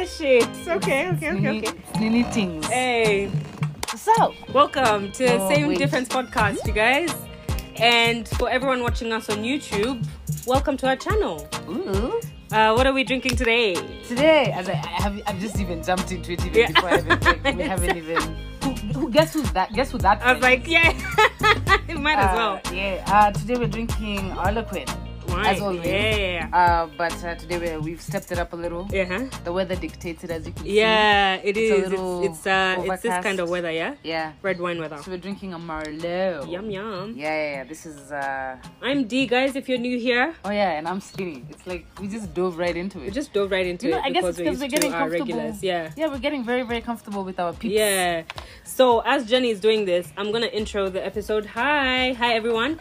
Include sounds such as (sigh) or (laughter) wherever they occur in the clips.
Ah, shit. Okay, okay, okay, okay. Nini things. Hey, So, welcome to Oh, Same wait. Difference podcast, you guys. And for everyone watching us on YouTube, welcome to our channel. ooh, Uh, what are we drinking today? today, as I, I have, I've just even jumped into it even Yeah. before I even, like, we (laughs) haven't even. Who, who guess who's that? Guess who that? I was is? like, yeah, it (laughs) might as Uh, well. Yeah. Uh, today we're drinking Arlequin. Right. as always. Yeah. Uh, but uh, today we're, we've stepped it up a little. Yeah. huh? The weather dictates it, as you can see. Yeah, it is. It's, little it's uh, it's this kind of weather, yeah. Yeah. Red wine weather. So we're drinking a Merlot. Yum yum. Yeah, yeah, yeah. This is. uh I'm D, guys. If you're new here, Oh yeah, and I'm skinny. It's like we just dove right into it. we just dove right into You know, it I guess because we're 'cause used we're getting our comfortable. regulars. Yeah. Yeah, we're getting very, very comfortable with our peeps. Yeah. So as Jenny is doing this, I'm gonna intro the episode. Hi, hi everyone.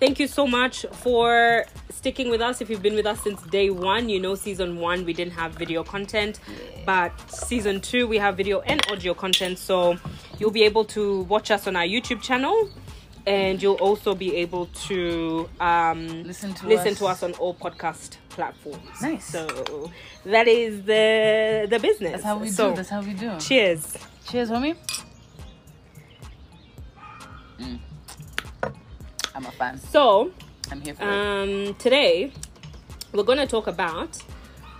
Thank you so much for sticking with us. If you've been with us since day one, you know season one we didn't have video content, but season two we have video and audio content. So you'll be able to watch us on our YouTube channel, and you'll also be able to um, Listen to listen us. to us on all podcast platforms. Nice. So that is the the business. That's how we so, do. That's how we do. Cheers. Cheers, homie. I'm a fan. So, I'm here for it. um, today we're going to talk about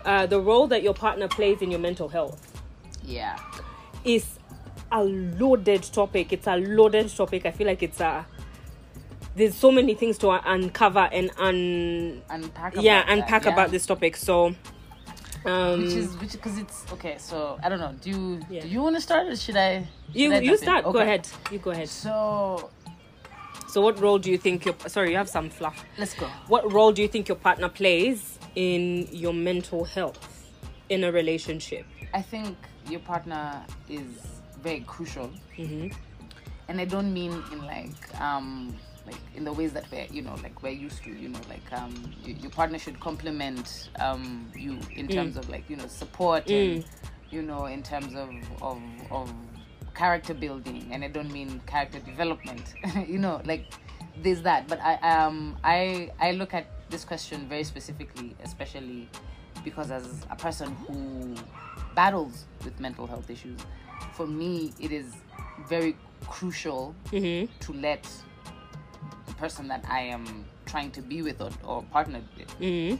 uh, the role that your partner plays in your mental health. Yeah. It's a loaded topic. It's a loaded topic. I feel like it's a there's so many things to uncover and un Unpack. yeah about that, unpack yeah. about this topic. So, um, Which is which because it's okay. So I don't know. Do you Yeah. do you want to start or should I? should you I you start. Go ahead. You go ahead. So So, what role do you think your sorry you have some fluff? let's go. What role do you think your partner plays in your mental health in a relationship? I think your partner is very crucial, hmm and I don't mean in like um like in the ways that we're you know like we're used to. You know like um y- your partner should complement um you in terms of like you know support and you know in terms of of of character building, and I don't mean character development. (laughs) you know like there's that, but I um I I look at this question very specifically, especially because as a person who battles with mental health issues, for me it is very crucial hmm to let the person that I am trying to be with or, or partnered with, hmm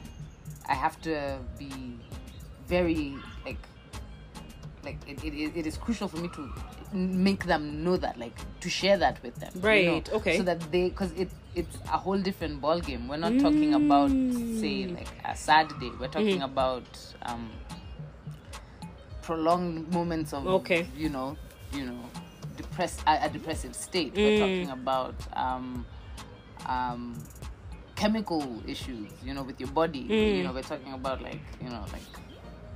I have to be very like like it, it, it is crucial for me to make them know that like to share that with them you know, Right, okay. so that they because it it's a whole different ball game we're not talking about say Mm. like a sad day we're talking Mm-hmm. about um prolonged moments of Okay. you know you know depressed a, a depressive state we're Mm. talking about um um chemical issues you know with your body Mm. you know we're talking about like you know like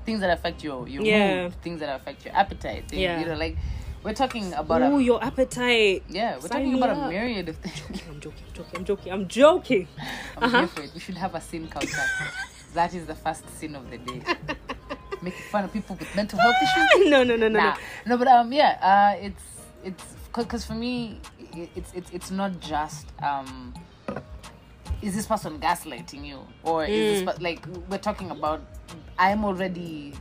things that affect your your Yeah. mood things that affect your appetite things, Yeah. you know like we're talking about Oh, a your appetite. yeah we're Sign talking about up. a myriad of things I'm joking, I'm joking, I'm joking, I'm joking. (laughs) i'm Uh-huh. here for it we should have a sin culture (laughs) that is the first sin of the day making fun of people with mental health issues (laughs) no, no, no, no, nah. no. no but um yeah uh it's it's because for me it's it's it's not just um is this person gaslighting you or is this Mm. like we're talking about i'm already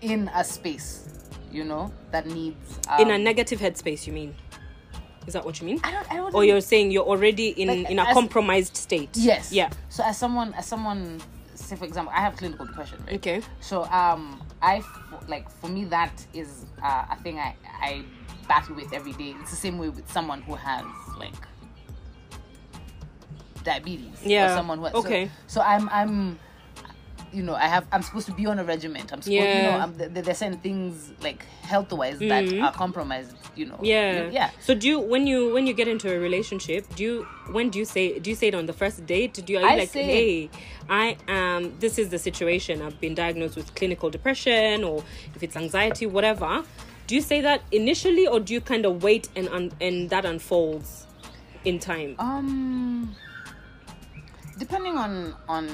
in a space you know that needs um, In a negative headspace, you mean? Is that what you mean? I don't, I don't Or you're saying you're already in Like, in a as- compromised state? yes Yeah. so as someone as someone say for example i have clinical depression right Okay. So um, I f- like for me that is uh, a thing I I battle with every day. It's the same way with someone who has like diabetes. Yeah, Or someone who has, so- okay. So, I'm I'm you know I have I'm supposed to be on a regiment. I'm supposed you know Yeah. I'm, th- there's certain things like health wise that Mhm. are compromised. You know. Yeah. Yeah. So do you when you when you get into a relationship, do you when do you say do you say it on the first date? Do you are you I like, say hey, I am this is the situation. I've been diagnosed with clinical depression or if it's anxiety, whatever. Do you say that initially or do you kind of wait and un- and that unfolds in time? Um, depending on on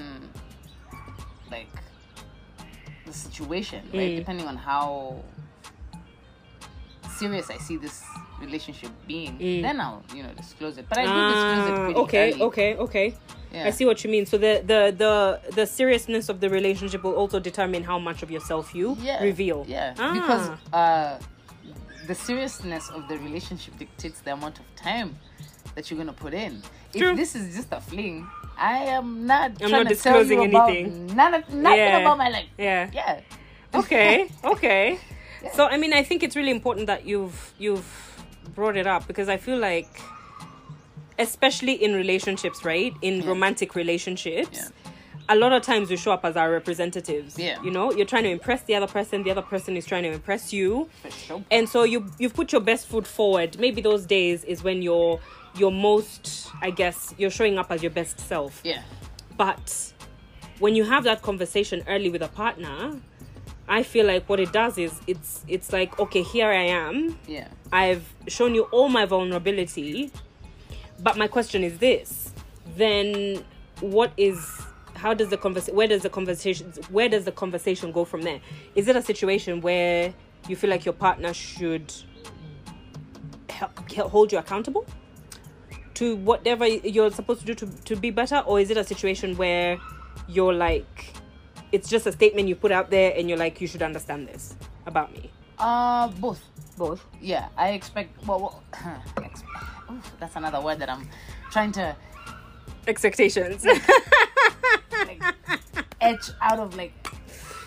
like the situation, right? Mm. Depending on how serious I see this relationship being, Mm. then I'll you know disclose it. But I do disclose it Ah, okay, early. okay, okay. Yeah. I see what you mean. So the the the the seriousness of the relationship will also determine how much of yourself you yeah. reveal. Yeah, Ah. because uh, the seriousness of the relationship dictates the amount of time that you're gonna put in. If this is just a fling, I am not I'm trying not to tell you disclosing about anything. none of, nothing Yeah. about my life. yeah. Yeah. (laughs) okay okay (laughs) so i mean i think it's really important that you've you've brought it up because i feel like especially in relationships right in Yeah. romantic relationships Yeah. a lot of times we show up as our representatives Yeah. you know you're trying to impress the other person the other person is trying to impress you For sure. and so you you've put your best foot forward maybe those days is when you're you're most i guess you're showing up as your best self Yeah. but when you have that conversation early with a partner, I feel like what it does is it's it's like okay, here I am. Yeah. I've shown you all my vulnerability. But my question is this. Then what is how does the convers where does the conversation where does the conversation go from there? Is it a situation where you feel like your partner should help, hold you accountable to whatever you're supposed to do to, to be better or is it a situation where you're like it's just a statement you put out there and you're like you should understand this about me Uh, both. both Yeah, I expect. Well, well (clears throat) oof, that's another word that I'm trying to expectations like (laughs) etch out of like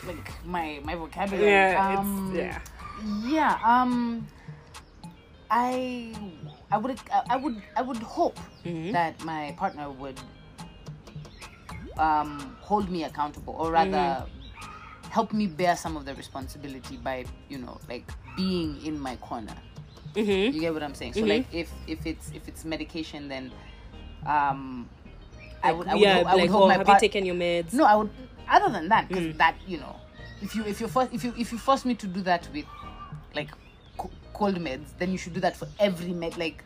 like my my vocabulary. yeah Um, yeah Yeah. Um. I I would I would I would hope Mhm. that my partner would um hold me accountable or rather help me bear some of the responsibility by you know like being in my corner. mm-hmm. You get what I'm saying? So Mhm. like if if it's if it's medication then um I would I would, yeah hope, I would like hope oh my have part- you taken your meds no, I would. Other than that, because Mm. that you know, if you if you force if you if you force me to do that with like cold meds, then you should do that for every med. Like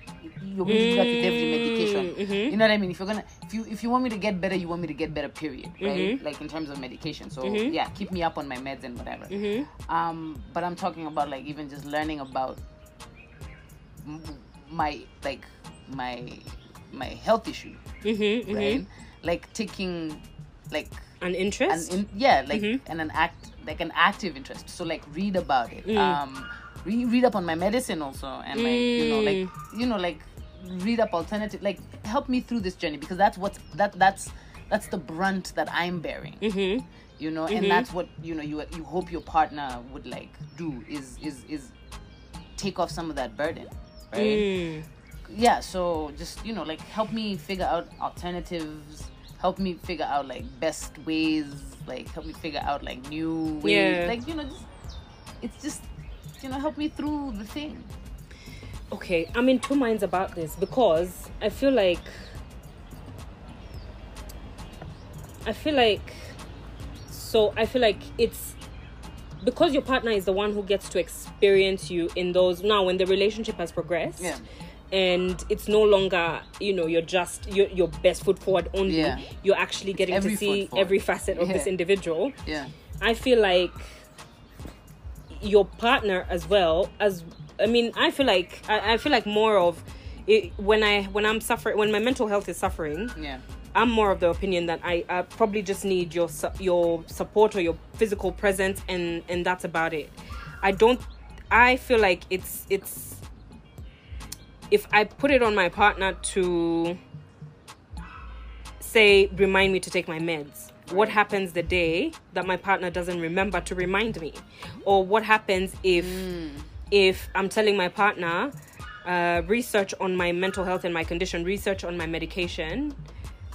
you're going to do that with every medication. Mhm. You know what I mean? If you're gonna if you if you want me to get better, you want me to get better. Period. Right? Mhm. Like in terms of medication. So Mhm. yeah, keep me up on my meds and whatever. mm-hmm. Um, but I'm talking about like even just learning about my like my my health issue, Mm-hmm. Mm-hmm. right? Like taking like an an interest in, yeah like Mhm. and an act like an active interest so like read about it Mm. um re- read up on my medicine also and like you know like you know like read up alternative like help me through this journey because that's what's that that's that's the brunt that i'm bearing mm-hmm. you know Mhm. and that's what you know you you hope your partner would like do is is is take off some of that burden right Mm. yeah so just you know like help me figure out alternatives help me figure out like best ways like help me figure out like new ways Yeah. like you know just it's just you know help me through the thing okay i'm in two minds about this because i feel like i feel like so i feel like it's because your partner is the one who gets to experience you in those now when the relationship has progressed Yeah. And it's no longer you know you're just your, your best foot forward only. Yeah. you're actually getting every to see every facet of this individual. Yeah. I feel like your partner as well as I mean I feel like I, I feel like more of it, when I when I'm suffering when my mental health is suffering yeah. I'm more of the opinion that I, I probably just need your su- your support or your physical presence and and that's about it. I don't I feel like it's it's if I put it on my partner to say remind me to take my meds what happens the day that my partner doesn't remember to remind me? Or what happens if if i'm telling my partner uh, research on my mental health and my condition research on my medication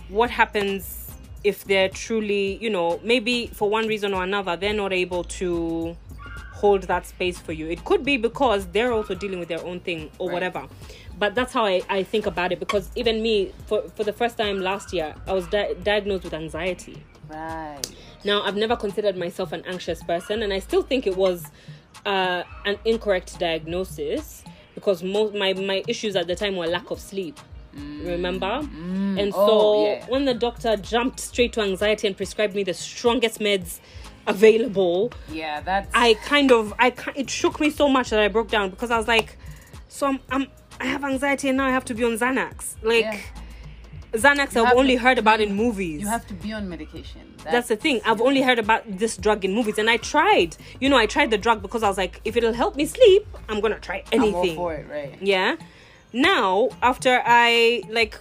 what happens if they're truly you know maybe for one reason or another they're not able to hold that space for you? It could be because they're also dealing with their own thing or Right. whatever but that's how I, I think about it because even me for, for the first time last year i was di- diagnosed with anxiety. Right. Now, I've never considered myself an anxious person, and I still think it was uh, an incorrect diagnosis because most my my issues at the time were lack of sleep. Remember, and so Oh, yeah. when the doctor jumped straight to anxiety and prescribed me the strongest meds available, yeah that's I kind of I it shook me so much that I broke down because I was like, so I'm, I'm I have anxiety and now I have to be on Xanax. Like, Yeah. Xanax You I've only to- heard about in movies. You have to be on medication. That's the thing. I've only heard about this drug in movies, and I tried. You know, I tried the drug because I was like, if it'll help me sleep, I'm gonna try anything. I'm all for it, right? Yeah. Now, after I like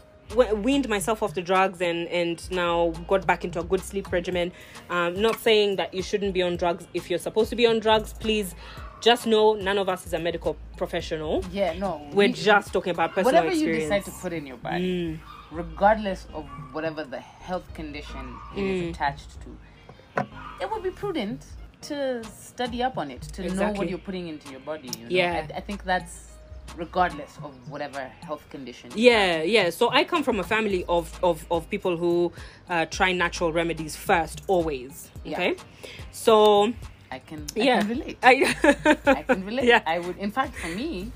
weaned myself off the drugs and and now got back into a good sleep regimen, um, not saying that you shouldn't be on drugs if you're supposed to be on drugs. Please, just know none of us is a medical professional. Yeah, no. We're we- just talking about personal whatever you experience. Mm. decide to put in your body, regardless of whatever the health condition it is Mm. attached to, it would be prudent to study up on it to know what you're putting into your body. You know? Yeah. I, I think that's regardless of whatever health condition. yeah yeah so i come from a family of of, of people who uh, try natural remedies first always Yeah. okay so I can. I yeah can relate. I, (laughs) I can relate. yeah I would. In fact, for me,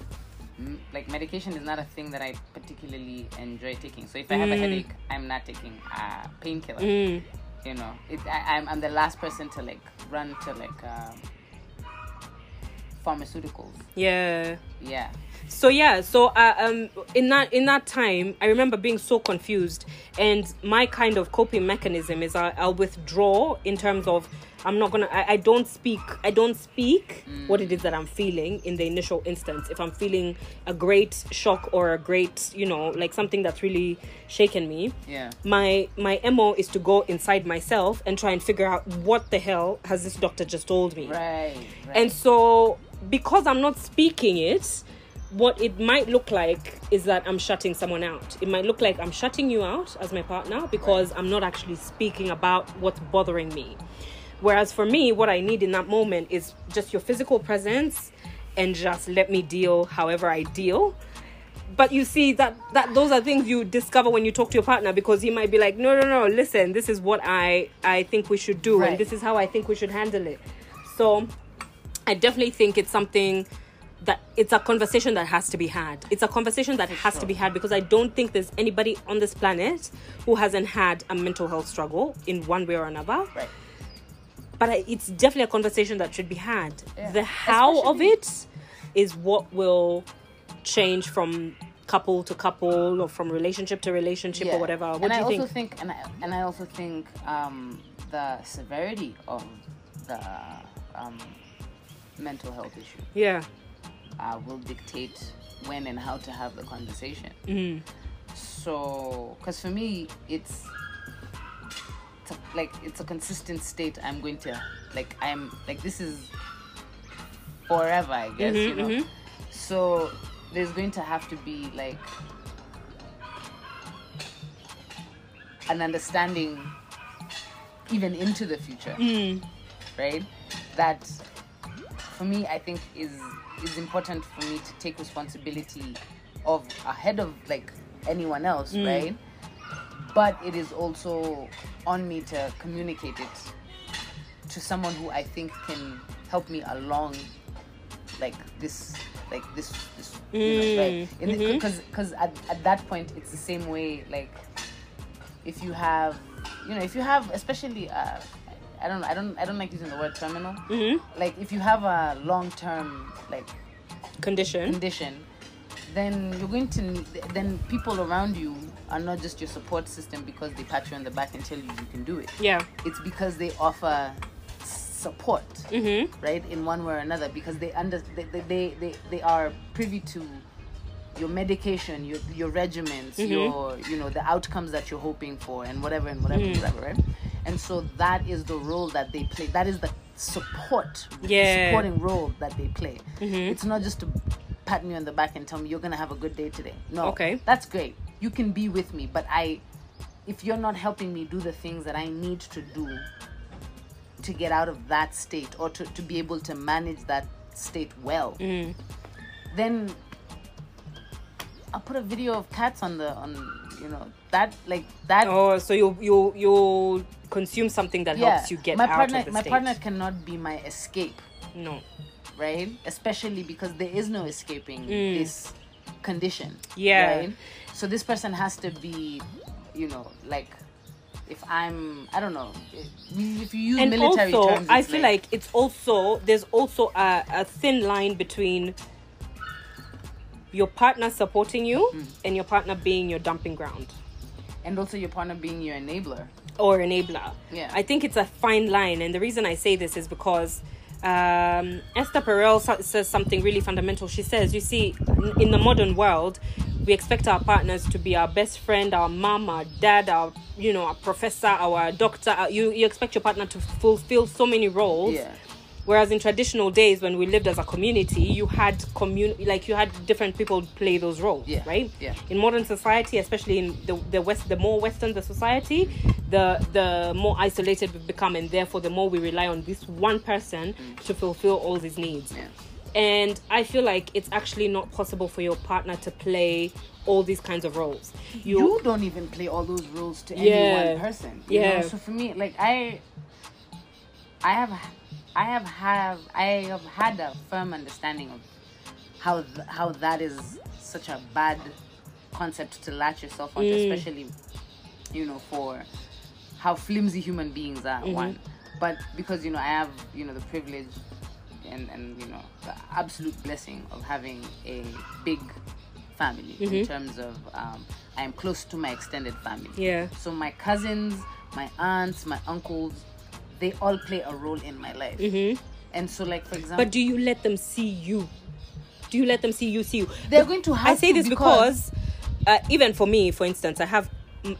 like medication is not a thing that I particularly enjoy taking. So if I have a Mm. headache, I'm not taking a painkiller. Mm, you know it, I, I'm, I'm the last person to like run to like um, pharmaceuticals yeah yeah so yeah so uh, um in that in that time i remember being so confused and my kind of coping mechanism is I, i'll withdraw in terms of i'm not gonna I, I don't speak i don't speak what it is that i'm feeling in the initial instance. If i'm feeling a great shock or a great you know like something that's really shaken me yeah. my my mo is to go inside myself and try and figure out what the hell has this doctor just told me. Right, right. and so, because I'm not speaking it, what it might look like is that I'm shutting someone out. It might look like I'm shutting you out as my partner because I'm not actually speaking about what's bothering me. Whereas for me, what I need in that moment is just your physical presence and just let me deal however I deal. But you see that that those are things you discover when you talk to your partner because he might be like, no, no, no, listen, this is what I I think we should do, Right. and this is how I think we should handle it. So I definitely think it's something that it's a conversation that has to be had. It's a conversation that has to be had because I don't think there's anybody on this planet who hasn't had a mental health struggle in one way or another. right But I, it's definitely a conversation that should be had. Yeah. The how of it is what will change from couple to couple or from relationship to relationship or whatever. What and do I you also think? think, and I, and I also think um, the severity of the um, mental health issue Yeah. Uh, will dictate when and how to have the conversation. Mm. So, because for me, it's, it's a, like it's a consistent state. I'm going to like I'm like this is forever, I guess. Mhm, you know. mhm. So there's going to have to be like an understanding even into the future Mm. right that for me i think is is important for me to take responsibility of ahead of like anyone else Mm. right but it is also on me to communicate it to someone who i think can help me along like this like this this you know, right Mm, mhm. because because at, at that point it's the same way like if you have you know if you have especially uh i don't i don't i don't like using the word terminal Mhm. like if you have a long-term like Condition. condition then you're going to then people around you are not just your support system because they pat you on the back and tell you you can do it Yeah. it's because they offer support Mm-hmm. right in one way or another because they under they they, they, they, are privy to your medication your your regimens Mm-hmm. your you know the outcomes that you're hoping for and whatever and whatever Mm. whatever right and so that is the role that they play that is the support Yeah. supporting role that they play Mm-hmm. it's not just to pat me on the back and tell me you're gonna have a good day today no Okay. that's great you can be with me but i if you're not helping me do the things that i need to do to get out of that state or to, to be able to manage that state well Mm. then i'll put a video of cats on the on you know that like that Oh, so you you you consume something that yeah helps you get my out partner of the my state. partner cannot be my escape No. right especially because there is no escaping Mm. this condition Yeah. right so this person has to be you know like if i'm i don't know if, you use and military also terms i feel like, it's also there's also a, a thin line between your partner supporting you Mm. and your partner being your dumping ground and also your partner being your enabler. or enabler. Yeah. I think it's a fine line, and the reason I say this is because um, Esther Perel sa- says something really fundamental. She says, "You see, in- the modern world, we expect our partners to be our best friend, our mom, our dad, our you know, our professor, our doctor. Uh, you you expect your partner to fulfill so many roles." Yeah. Whereas in traditional days, when we lived as a community, you had commun like you had different people play those roles, Yeah, right? yeah. In modern society, especially in the, the west, the more Western the society, the the more isolated we become, and therefore the more we rely on this one person to fulfill all these needs. Mm. Yeah. And I feel like it's actually not possible for your partner to play all these kinds of roles. you don't even play all those roles to Yeah. any one person. you Yeah. know? So for me, like I, I have, I have have I have had a firm understanding of how th- how that is such a bad concept to latch yourself onto, Mm. especially, you know, for how flimsy human beings are. Mm-hmm. One, but because you know I have you know the privilege and and you know the absolute blessing of having a big family Mm-hmm. in terms of um, I am close to my extended family. Yeah. So my cousins, my aunts, my uncles, they all play a role in my life. Mm-hmm. And so, like for example, But do you let them see you? Do you let them see you see you? they're going to have. I say to this because, uh, even for me, for instance, I have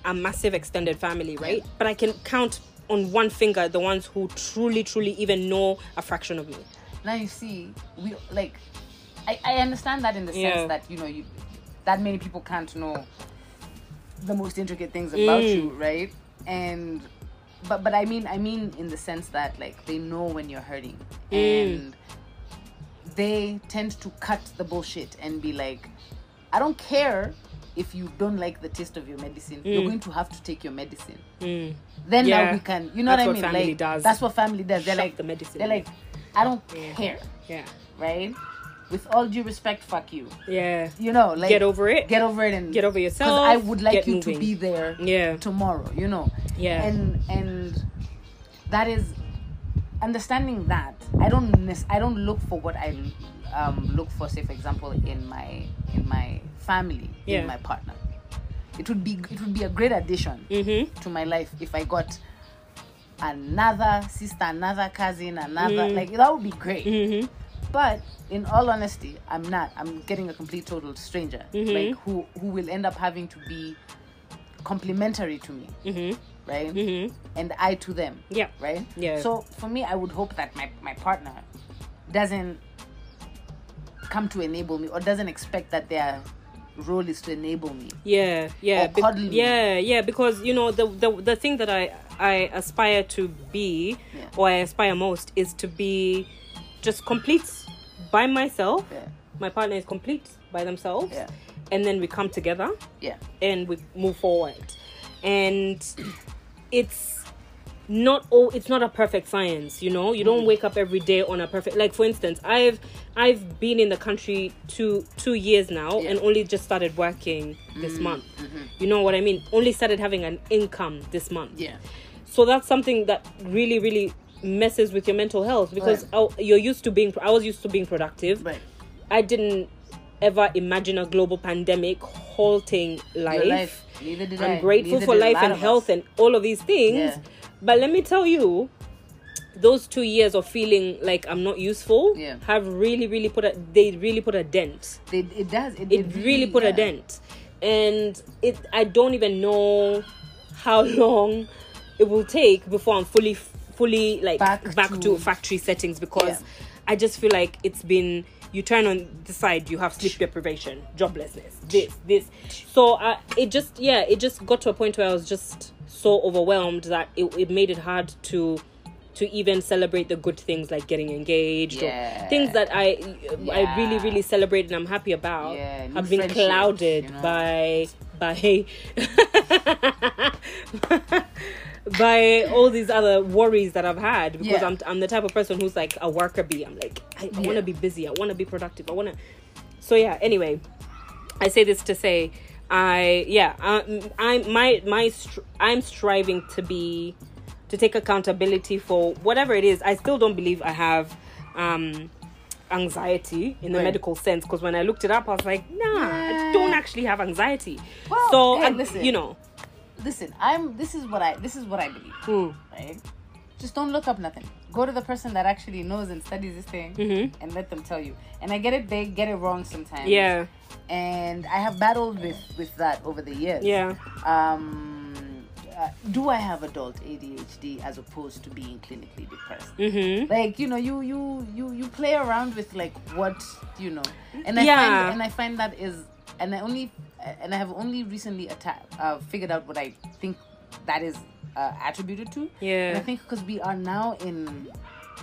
a massive extended family, right? But I can count on one finger the ones who truly, truly even know a fraction of me. now you see we like. I, I understand that in the sense Yeah. that you know you that many people can't know the most intricate things about Mm. you, right? And but but I mean I mean in the sense that like they know when you're hurting Mm. and they tend to cut the bullshit and be like, I don't care if you don't like the taste of your medicine. You're going to have to take your medicine. Then Mm. Yeah. now we can, you know That's what I mean? family like does. that's what family does. They're Shove like the medicine They're like, I don't Yeah. care, Yeah. right? With all due respect, fuck you. Yeah. You know, like Get over it. Get over it and Get over Because yourself. I would like you moving. to be there Yeah. tomorrow. You know. Yeah. And and that is understanding that I don't nec- I don't look for what I um, look for. Say, for example, in my in my family, Yeah. in my partner. It would be it would be a great addition Mm-hmm. to my life if I got another sister, another cousin, another Mm. like that would be great. Mm-hmm. But in all honesty, I'm not. I'm getting a complete total stranger, Mhm. like who who will end up having to be complimentary to me, Mm-hmm. right? Mm-hmm. And I to them, Yeah. right? Yeah. So for me, I would hope that my my partner doesn't come to enable me or doesn't expect that their role is to enable me. Yeah, yeah, me. yeah, yeah. Because you know the the the thing that I I aspire to be, Yeah. or I aspire most, is to be just complete by myself. Yeah. My partner is complete by themselves, Yeah. and then we come together Yeah. and we move forward. And it's not all it's not a perfect science you know you don't mm. wake up every day on a perfect like for instance i've i've been in the country two two years now Yeah. and only just started working this mm, month mm-hmm. you know what i mean only started having an income this month Yeah. so that's something that really really messes with your mental health because Right. oh, you're used to being i was used to being productive Right. i didn't ever imagine a global pandemic halting life, life. Did I. i'm grateful Neither for life and health and all of these things Yeah. but let me tell you those two years of feeling like i'm not useful Yeah. have really really put a they really put a dent They, it does. It, it really put a dent and it i don't even know how (laughs) long it will take before i'm fully fully like back, Back to, to- factory settings because Yeah. i just feel like it's been you turn on the side you have sleep deprivation joblessness this this so uh, it just yeah it just got to a point where i was just so overwhelmed that it, it made it hard to to even celebrate the good things like getting engaged Yeah. or things that i i really really celebrate and i'm happy about yeah, have been clouded you know. by by (laughs) (laughs) by all these other worries that I've had because Yeah. I'm I'm the type of person who's like a worker bee. I'm like I, I want to be busy. I want to be productive. I want to. So yeah. Anyway, I say this to say I yeah I, I'm my my str- I'm striving to be to take accountability for whatever it is. I still don't believe I have um anxiety in the Right. medical sense because when I looked it up I was like nah I don't actually have anxiety Well, so hey, listen. you know listen. I'm. This is what I. This is what I believe. Mm. Right. Just don't look up nothing. Go to the person that actually knows and studies this thing, Mm-hmm. and let them tell you. And I get it. They get it wrong sometimes. Yeah. And I have battled with with that over the years. Yeah. Um. Uh, do I have adult ADHD as opposed to being clinically depressed? Mm-hmm. like you know you you you you play around with like what you know and i Yeah. find and i find that is and i only and i have only recently atta- uh, figured out what i think that is uh, attributed to Yeah. and i think because we are now in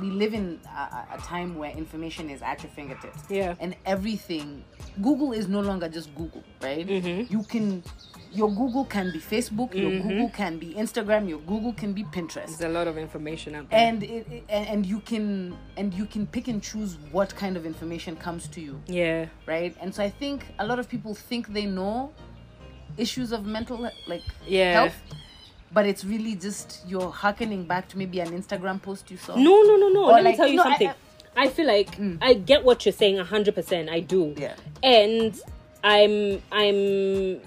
we live in a, a- time where information is at your fingertips Yeah. and everything google is no longer just google right Mm-hmm. you can your google can be facebook your mm-hmm. google can be instagram your google can be pinterest There's a lot of information out there. and it, it- and, you can and you can pick and choose what kind of information comes to you yeah. right and so i think a lot of people think they know issues of mental like Yeah. health but it's really just you're harkening back to maybe an instagram post you saw No, no, no, no. Or Let me tell you no, I- something. I, feel like mm. I get what you're saying 100%. I do. Yeah. And I'm I'm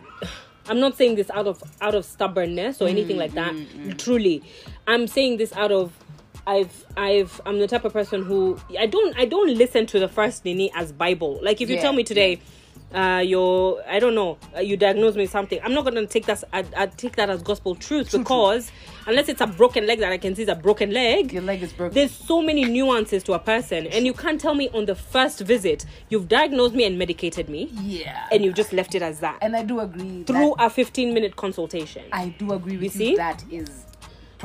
I'm not saying this out of out of stubbornness or anything like that. Mm, mm, mm. Truly. I'm saying this out of I've I've I'm the type of person who I don't I don't listen to the first Nini as Bible. Like if you Yeah, tell me today uh you're I don't know uh, you diagnose me with something. I'm not gonna take that I, I take that as gospel truth because unless it's a broken leg that I can see is a broken leg your leg is broken. there's so many nuances to a person. And you can't tell me on the first visit you've diagnosed me and medicated me. Yeah. And you just left it as that. And i do agree through a 15 minute consultation. I do agree with see? you, that is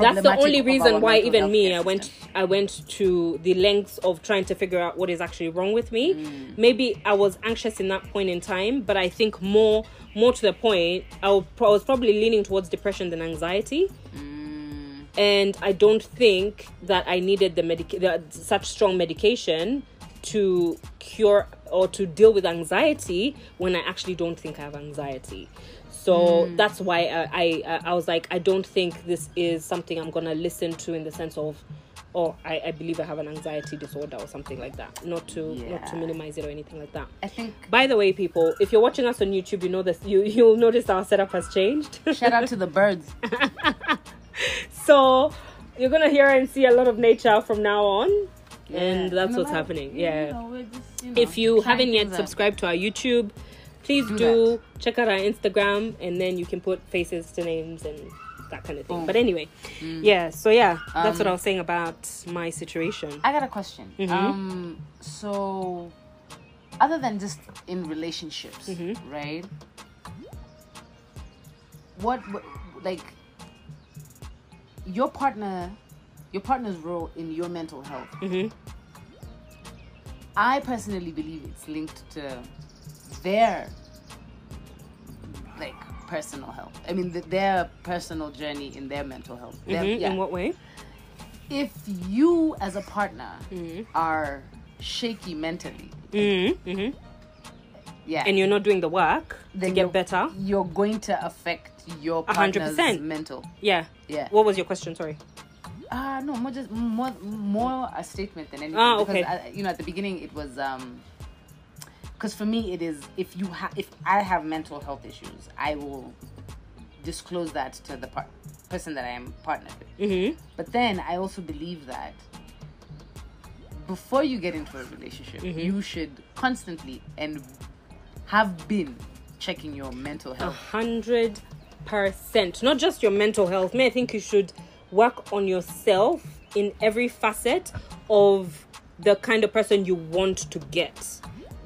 that's the only reason why even me i went i went to the lengths of trying to figure out what is actually wrong with me. Mm. maybe i was anxious in that point in time but i think more more to the point i wa- I was probably leaning towards depression than anxiety. And i don't think that i needed the medic the, such strong medication to cure or to deal with anxiety when i actually don't think i have anxiety so mm. that's why I, I I was like I don't think this is something I'm gonna listen to in the sense of oh I, I believe I have an anxiety disorder or something like that. Not to not to minimize it or anything like that. I think by the way people if you're watching us on YouTube you know this you you'll notice our setup has changed. Shout out to the birds. (laughs) So you're gonna hear and see a lot of nature from now on. And that's what's happening. You yeah. know, just, you know, if you haven't yet subscribed to our youtube please do, check out our instagram and then you can put faces to names and that kind of thing Boom. but anyway yeah so yeah that's what Um, i was saying about my situation I got a question. Mm-hmm. Um, so other than just in relationships, Mm-hmm. right? What, what, like, your partner, your partner's role in your mental health? Mhm. I personally believe it's linked to their, like, personal health. I mean, th- their personal journey in their mental health. Their- Mhm. yeah in what way if you as a partner Mm-hmm. are shaky mentally mm-hmm. hmm yeah and you're not doing the work to then get you're- better you're going to affect your partner's percent. mental yeah yeah what was your question sorry uh no more just more more a statement than anything Ah, because okay. I, you know at the beginning it was um because for me it is if you have if i have mental health issues i will disclose that to the par- person that i am partnered with mm-hmm. But then I also believe that before you get into a relationship, Mm-hmm. you should constantly and have been checking your mental a health. hundred percent not just your mental health me i think you should work on yourself in every facet of the kind of person you want to get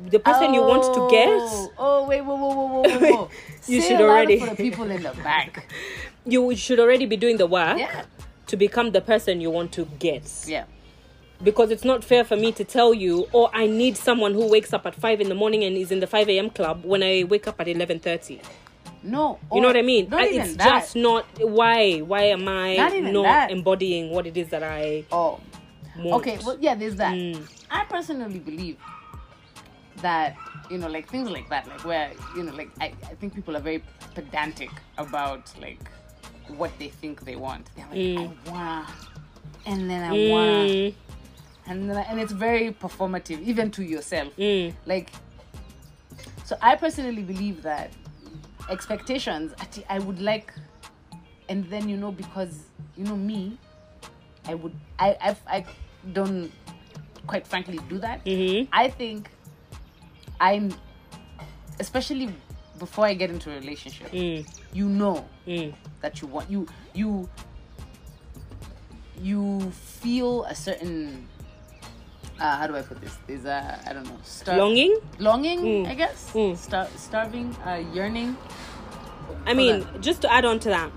the person you want to get Oh, oh wait, whoa, whoa, whoa, whoa, whoa. (laughs) You Say should already- for the people in the back. (laughs) you should already be doing the work Yeah, to become the person you want to get yeah. because it's not fair for me to tell you oh i need someone who wakes up at 5 in the morning and is in the 5 a.m club when i wake up at 11.30 No, you know what i mean Not I- even it's that. just not why why am i Not not that. embodying what it is that i Oh, want okay. Well, yeah, there's that. Mm. I personally believe that you know, like things like that, like where you know, like I, I think people are very pedantic about like what they think they want. They're like, I wanna, and then I Mm, and then I, and it's very performative, even to yourself. mm, Like, so I personally believe that expectations. I would like and then you know because you know me, I would I I, I don't quite frankly do that. Mhm. I think I'm especially before I get into a relationship, Mm, you know mm, that you want you you you feel a certain uh, how do I put this? There's a I don't know star- longing. longing Mm. I guess Mm. Star- starving uh, yearning I mean, just to add on to that,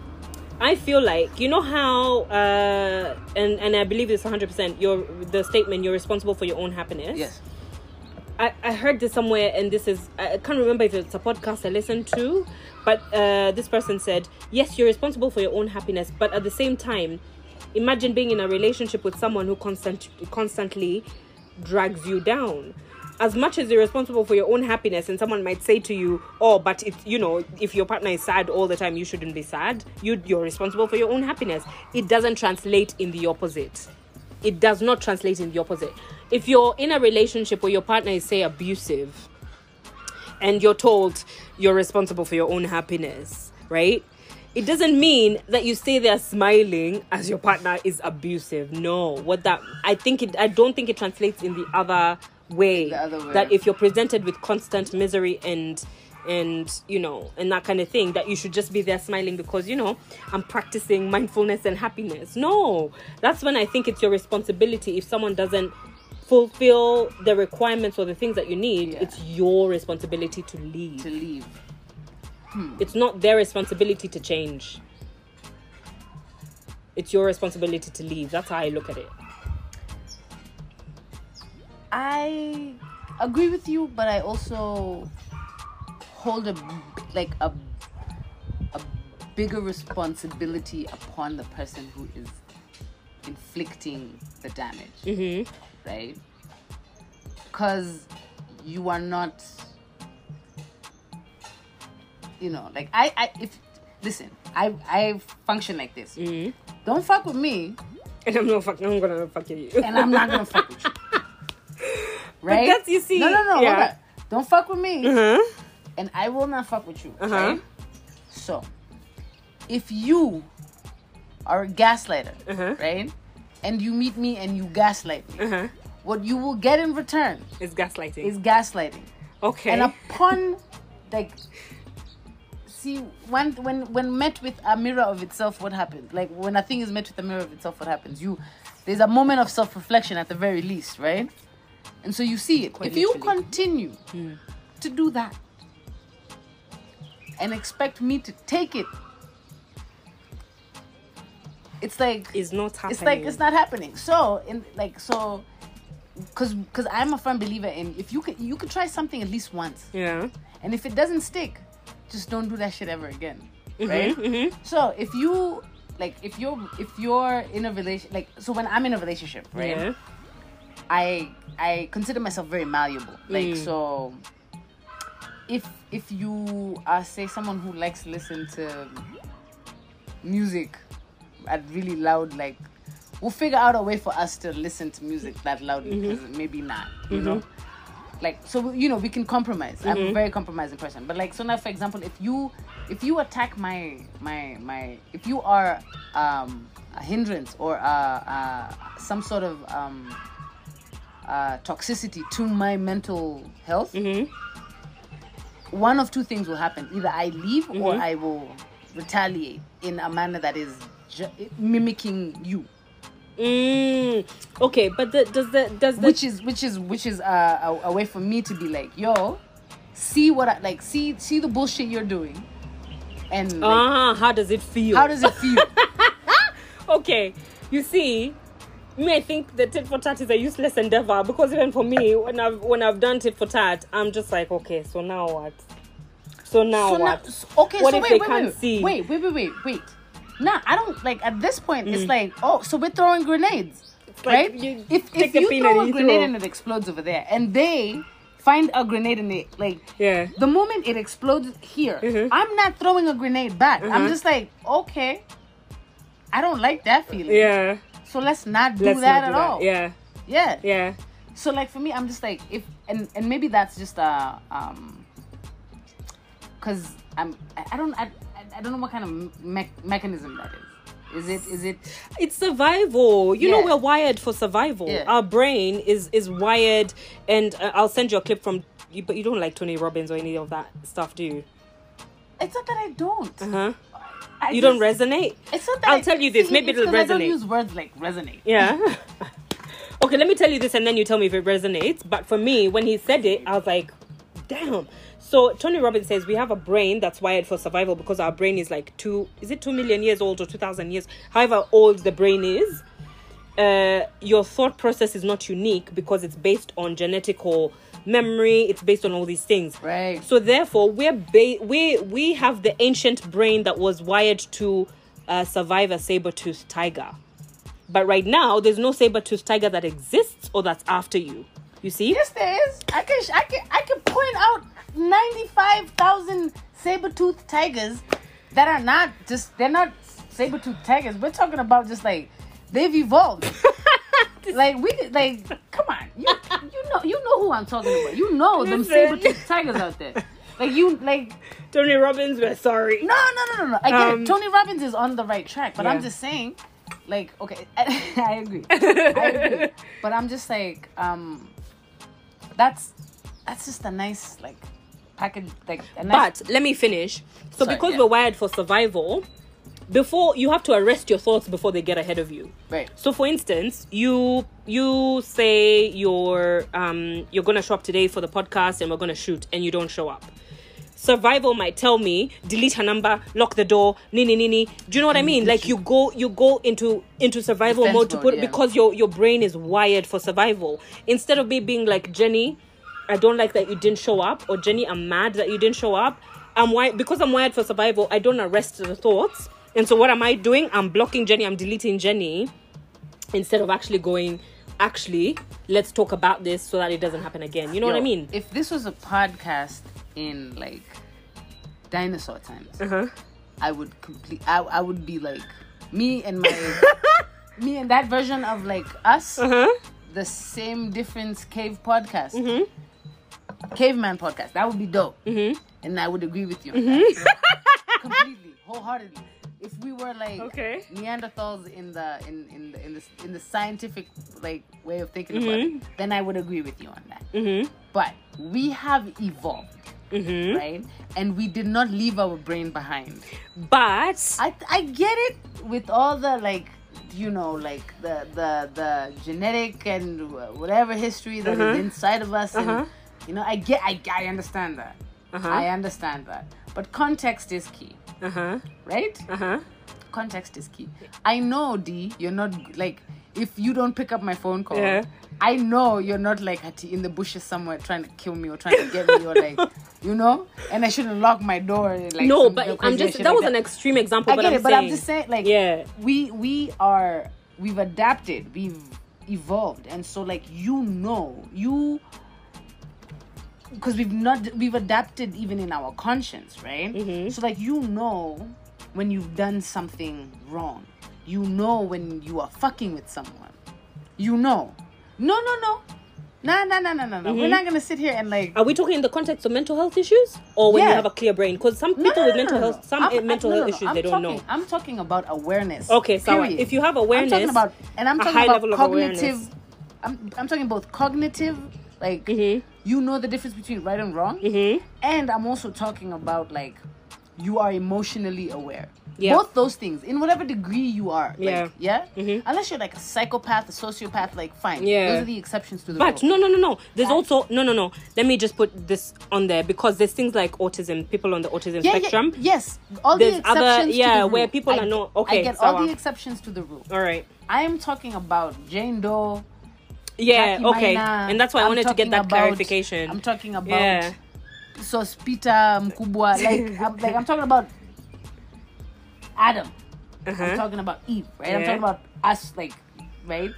I feel like you know how, uh, and and I believe this 100. percent Your the statement you're responsible for your own happiness. yes I, I heard this somewhere, and this is I can't remember if it's a podcast I listened to, but uh, this person said, yes, you're responsible for your own happiness, but at the same time, imagine being in a relationship with someone who constant constantly drags you down. As much as you're responsible for your own happiness, and someone might say to you, "Oh, but it's you know, if your partner is sad all the time, you shouldn't be sad. You you're responsible for your own happiness." It doesn't translate in the opposite it does not translate in the opposite. If you're in a relationship where your partner is, say, abusive, and you're told you're responsible for your own happiness, right? It doesn't mean that you stay there smiling as your partner is abusive. No, what that I think it I don't think it translates in the other way. The other way. That if you're presented with constant misery and and you know and that kind of thing that you should just be there smiling because you know i'm practicing mindfulness and happiness. No that's when i think it's your responsibility. If someone doesn't fulfill the requirements or the things that you need Yeah. it's your responsibility to leave. To leave. Hmm. It's not their responsibility to change. It's your responsibility to leave. That's how i look at it. I agree with you, but I also hold a like a a bigger responsibility upon the person who is inflicting the damage, mm-hmm. right? Because you are not, you know, like I, I if listen, I I function like this. Mm-hmm. Don't fuck with me, and i'm not fucking i'm gonna fuck with you and I'm not gonna fuck with you. (laughs) Right? that's- you see, No, no, no. yeah. Don't fuck with me, uh-huh. And I will not fuck with you. Uh-huh. Right? So, if you are a gaslighter, Uh-huh. right, and you meet me and you gaslight me, Uh-huh. what you will get in return is gaslighting is gaslighting. okay And upon, like, see, when when when met with a mirror of itself, what happens? Like when a thing is met with a mirror of itself, what happens? You there's a moment of self reflection at the very least, right? And so you see it. Quite if you literally. Hmm. continue to do that and expect me to take it, it's like it's not happening it's like it's not happening. So in like so because because I'm a firm believer in if you could you could try something at least once. yeah And if it doesn't stick, just don't do that shit ever again. Mm-hmm, Right? So if you like if you're if you're in a relation like so when I'm in a relationship, right? yeah I I consider myself very malleable. Like Mm. so if if you are say someone who likes to listen to music at really loud like we'll figure out a way for us to listen to music that loudly Mm-hmm. because maybe not you know like so you know we can compromise i'm Mm-hmm. a very compromising person but like so now for example if you if you attack my my my if you are um a hindrance or uh, uh some sort of um uh toxicity to my mental health mm-hmm. One of two things will happen either i leave or Mm-hmm. i will retaliate in a manner that is ju- mimicking you Mm, okay, but the, does that does the which is which is which is uh, a, a way for me to be like yo see what i like see see the bullshit you're doing and like, ah how does it feel? how does it feel (laughs) okay, you see, me I think the tit for tat is a useless endeavor because even for me when I've when I've done tit for tat, I'm just like okay, so now what? So now so what? okay What so if wait they wait, can't wait, see? wait wait wait wait wait nah i don't like at this point Mm. it's like oh so we're throwing grenades like right you if, if you throw a you grenade throw. and it explodes over there and they find a grenade and it, like Yeah. the moment it explodes here Mhm. i'm not throwing a grenade back i'm Mhm. just like okay i don't like that feeling Yeah. So let's not do Let's that not at that. all Yeah. yeah Yeah. so like for me i'm just like if and and maybe that's just uh um because i'm I, don't I, I don't know what kind of me- mechanism that is. Is it is it it's survival you know we're wired for survival Yeah. our brain is is wired and uh, i'll send you a clip from you but you don't like tony robbins or any of that stuff do you it's not that I don't. uh-huh I you don't resonate? It's not that I'll I- tell you this, see, maybe it'll 'cause I don't resonate. use words like resonate. yeah. (laughs) (laughs) Okay let me tell you this and then you tell me if it resonates. But for me when he said it i was like damn. So tony robbins says we have a brain that's wired for survival because our brain is like two is it two million years old or 2000 years? However old the brain is uh, your thought process is not unique because it's based on genetical memory it's based on all these things Right. so therefore we're ba- we we have the ancient brain that was wired to uh, survive a saber-toothed tiger but right now there's no saber-toothed tiger that exists or that's after you you see Yes, there is. I can I can I can point out ninety five thousand saber tooth tigers that are not just they're not saber tooth tigers. We're talking about just like they've evolved. (laughs) like we like come on you you know you know who I'm talking about. You know them Listen. saber tooth tigers out there. Like you like tony robbins we're sorry no no no no no. I get Um, it. Tony Robbins is on the right track, but I'm just saying, like, okay, (laughs) I agree. (laughs) I agree. But I'm just like, um, that's that's just a nice like package, like a nice. But let me finish. So Sorry, because yeah. we're wired for survival, before you have to arrest your thoughts before they get ahead of you. right. So for instance, you you say you're um you're gonna show up today for the podcast and we're gonna shoot and you don't show up. Survival might tell me delete her number, lock the door, nini nini. Do you know what I mean? Like you go you go into into survival Defense mode to put yeah. because your your brain is wired for survival. Instead of me being like Jenny, I don't like that you didn't show up, or Jenny, I'm mad that you didn't show up. I'm wired because I'm wired for survival. I don't arrest the thoughts, and so what am I doing? I'm blocking Jenny. I'm deleting Jenny instead of actually going. Actually, let's talk about this so that it doesn't happen again. You know what I mean? If this was a podcast in like dinosaur times, Uh-huh. I would complete. I I would be like me and my (laughs) me and that version of like us. Uh-huh. the same difference cave podcast caveman podcast that would be dope and i would agree with you on that. (laughs) completely wholeheartedly if we were like Okay. neanderthals in the in in the in the, in the scientific like way of thinking about it then i would agree with you on that Mm-hmm. but we have evolved right and we did not leave our brain behind But I I get it with all the like you know like the the the genetic and whatever history that is Uh-huh. inside of us Uh-huh. you know I get I I understand that. Uh-huh. I understand that. But context is key, uh huh, right? uh huh. Context is key. I know D, you're not like if you don't pick up my phone call, Yeah. I know you're not like Hati in the bushes somewhere trying to kill me or trying to get me or like (laughs) you know, and I shouldn't lock my door. Like No, but I'm just that like was an extreme example. I but get I'm it, but saying, I'm just saying, like, Yeah. we we are we've adapted, we've evolved, and so like you know, you because we've not we've adapted even in our conscience, right? Mm-hmm. So like you know when you've done something wrong, you know when you are fucking with someone, you know. No, no, no. Nah, nah, nah, nah, nah, nah. Mm-hmm. We're not gonna sit here and like Are we talking in the context of mental health issues or when you have a clear brain? Because some No, people no, with mental no, no. health, some I'm- I'm- mental no, no, health issues, I'm they don't talking, know. I'm talking about awareness. Okay, so if you have awareness, I'm talking about, and I'm a talking high about level of cognitive. awareness. I'm, I'm talking both cognitive, like Mm-hmm. You know the difference between right and wrong, mm-hmm. and I'm also talking about like you are emotionally aware. Yeah. Both those things, in whatever degree you are. Yeah. Like, yeah. Mm-hmm. Unless you're like a psychopath, a sociopath, like fine. Yeah. Those are the exceptions to the rule. But rule. no, no, no, no. There's also no, no, no. Let me just put this on there because there's things like autism. People on the autism yeah, yeah, spectrum. yes. All There's the exceptions other- yeah, the where people I are not- okay, I get all sawa. the exceptions to the rule. All right. I am talking about Jane Doe. Yeah. Okay. Maina. And that's why I I'm wanted to get that about- clarification. I'm talking about Yeah. Sospita Mkubwa. Like I'm, like I'm (laughs) talking about Adam. I'm Uh-huh. talking about Eve, right? I'm talking about us, like, right?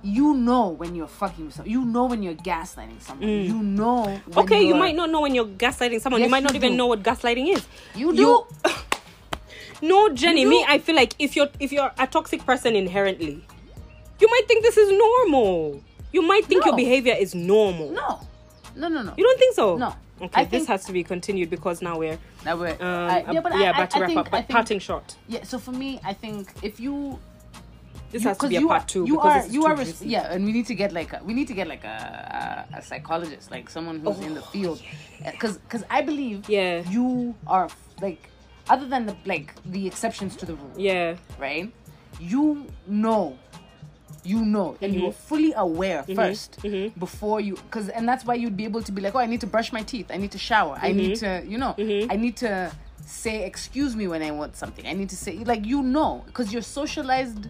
You know when you're fucking with someone. You know when you're gaslighting someone. You know. When Mm. Okay, you might not know when you're gaslighting someone. you might not you even do. know what gaslighting is. You do. (laughs) No, Jenny. You Me. I feel like if you're if you're a toxic person inherently, you might think this is normal. You might think your behavior is normal. No. No, no, no. You don't think so? No. Okay, I this has to be continued because now we're Now we're, um, I- uh, yeah, but yeah, I, back to I, wrap think, up. But think- parting shot. Yeah, so for me, I think if you This you- has to be a part are, two You because are you are res- yeah, and we need to get like a, we need to get like a a, a psychologist, like someone who's in the field, because because I believe Oh, Yeah. you are like other than the like the exceptions to the rule, Yeah. right? You know. You know, and Mm-hmm. you are fully aware 1st before you, because, and that's why you'd be able to be like, oh, I need to brush my teeth, I need to shower, I need Mm-hmm. to, you know, I need to say excuse me when I want something. I need to say like you know because you're socialized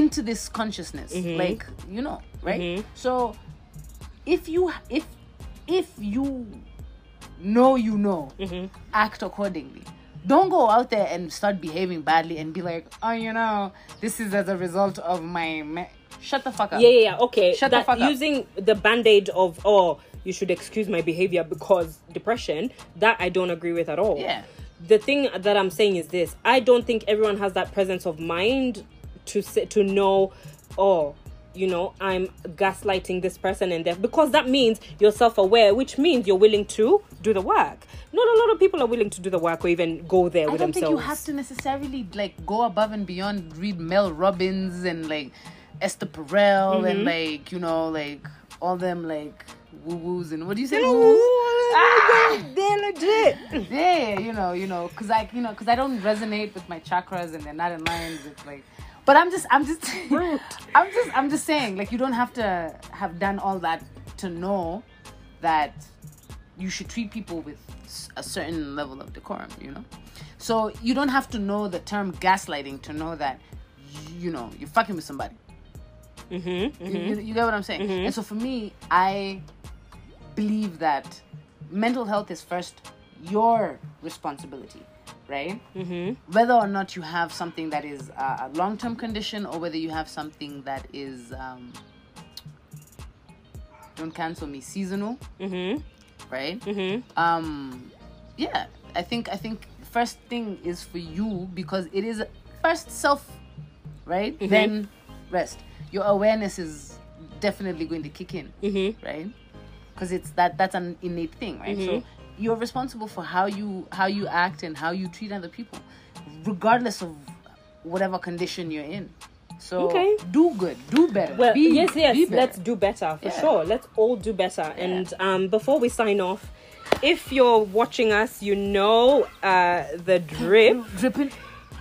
into this consciousness. Mm-hmm. Like you know, right? So if you if if you know you know, Mm-hmm. act accordingly. Don't go out there and start behaving badly and be like, oh, you know, this is as a result of my. Ma-. Shut the fuck up. Yeah, yeah, yeah. Okay. Shut the fuck up. using the band-aid of oh, you should excuse my behavior because depression, that I don't agree with at all. Yeah. The thing that I'm saying is this. I don't think everyone has that presence of mind to say, to know, oh, you know, I'm gaslighting this person and that because that means you're self-aware, which means you're willing to do the work. Not a lot of people are willing to do the work or even go there I with don't think you have to necessarily like go above and beyond. Read Mel Robbins and like Esther Perel Mm-hmm. and like you know like all them like woo woos and what do you say? Woo? ah, they're legit. Yeah, you know, you know, because I you know because I don't resonate with my chakras and they're not in line with like. But I'm just I'm just (laughs) I'm just I'm just saying like you don't have to have done all that to know that you should treat people with a certain level of decorum, you know? So you don't have to know the term gaslighting to know that, you know, you're fucking with somebody. Mm-hmm, You, you, you get what I'm saying? And so for me, I believe that mental health is first your responsibility, right? Mm-hmm. Whether or not you have something that is a long term condition or whether you have something that is, um, don't cancel me, seasonal, Mm-hmm. right? Mm-hmm. um yeah i think i think first thing is for you because it is first self right then rest your awareness is definitely going to kick in Mm-hmm. right because it's that that's an innate thing right so you're responsible for how you how you act and how you treat other people regardless of whatever condition you're in so Okay. do good do better Well, be, yes, yes. be better. Let's do better for Yeah. sure. Let's all do better. And um, before we sign off, if you're watching us, you know uh, the drip dripping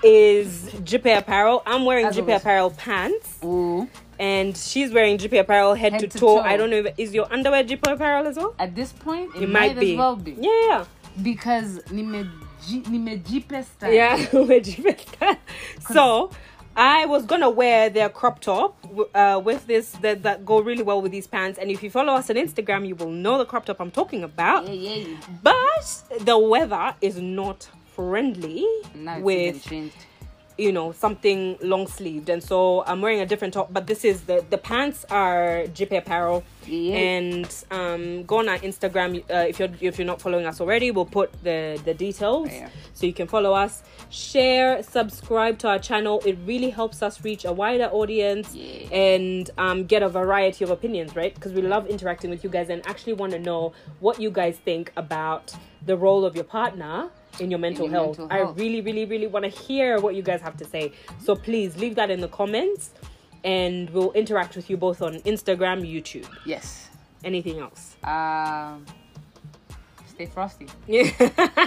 is Jipe Apparel. I'm wearing As Jipe. Apparel pants, Ooh. and she's wearing Jipe Apparel head, Head to, to toe. toe. I don't know if is your underwear Jipe Apparel as well. at this point it, It might, might, be. as well be Yeah, yeah. because nimeji- nimejipe style. Yeah, (laughs) we're Jipe. so I was gonna wear their crop top uh, with this that that go really well with these pants. And if you follow us on Instagram, you will know the crop top I'm talking about. yeah, yeah. But the weather is not friendly Now with you know something long sleeved, and so I'm wearing a different top. But this is the the pants are Jipe apparel, Yeah. and um, go on our Instagram uh, if you're if you're not following us already. We'll put the the details Yeah. so you can follow us. Share, subscribe to our channel. It really helps us reach a wider audience Yeah. and um, get a variety of opinions, right? Because we love interacting with you guys and actually want to know what you guys think about the role of your partner in your mental, your health. mental I really, really, really want to hear what you guys have to say. So please leave that in the comments and we'll interact with you both on Instagram, YouTube. Yes. Anything else? Um. Stay frosty. Yeah. (laughs)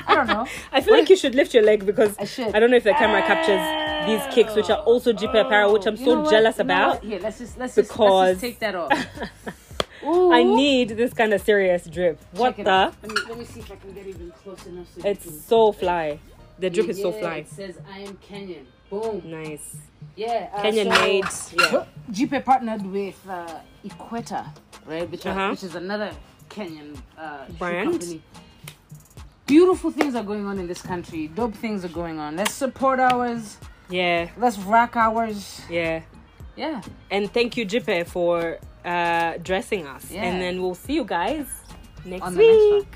I don't know. I feel like you should lift your leg because I should. I don't know if the camera captures these kicks, which are also Jipe apparel, which I'm You so jealous about. what? Here, let's just let's just, let's just take that off. (laughs) Ooh. I need this kind of serious drip. What the? out. Let me, let me see if I can get even close enough. So It's can- so fly. The drip is so fly. It says I am Kenyan. Boom. Nice. Yeah. Uh, Kenyan so, made. Yeah. Jipe partnered with uh, Equator, right? Which, Uh-huh. which is another Kenyan uh, Brand. Beautiful things are going on in this country. Dope things are going on. Let's support ours. Yeah. Let's rock ours. Yeah. Yeah. And thank you, Jipe, for uh, dressing us. Yeah. And then we'll see you guys next On week.